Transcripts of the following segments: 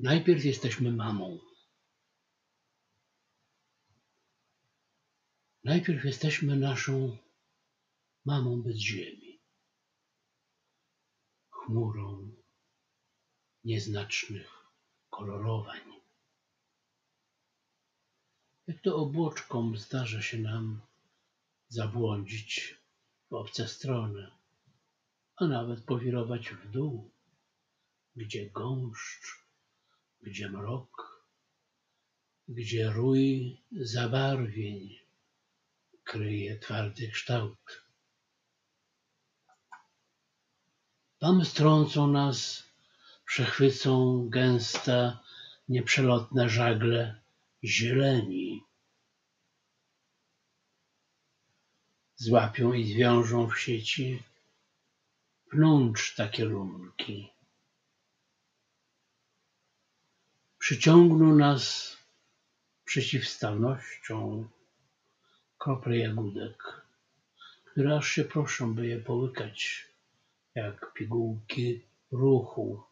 Najpierw jesteśmy mamą. Najpierw jesteśmy naszą mamą bez ziemi, chmurą nieznacznych kolorowań. Jak to obłoczkom zdarza się nam zabłądzić w obce strony, a nawet powirować w dół, gdzie gąszcz, gdzie mrok, gdzie rój zabarwień kryje twardy kształt. Tam strącą nas, przechwycą gęste, nieprzelotne żagle zieleni. Złapią i zwiążą w sieci pnącz takie lunki. Przyciągną nas przeciwstawnością krople jagódek, które aż się proszą, by je połykać, jak pigułki ruchu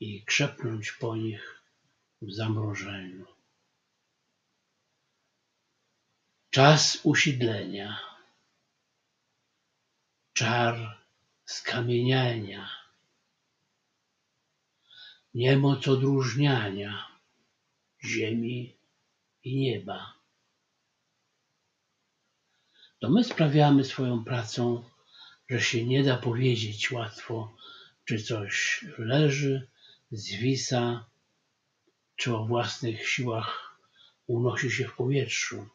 i krzepnąć po nich w zamrożeniu. Czas usidlenia, czar skamieniania, niemoc odróżniania ziemi i nieba. To my sprawiamy swoją pracą, że się nie da powiedzieć łatwo, czy coś leży, zwisa, czy o własnych siłach unosi się w powietrzu.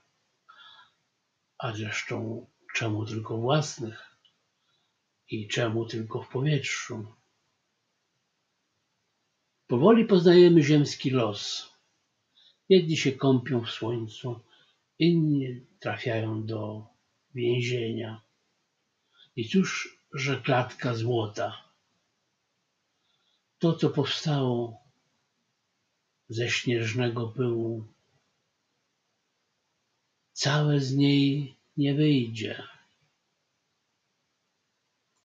A zresztą czemu tylko własnych i czemu tylko w powietrzu? Powoli poznajemy ziemski los. Jedni się kąpią w słońcu, inni trafiają do więzienia. I cóż, że klatka złota. To, co powstało ze śnieżnego pyłu, całe z niej nie wyjdzie.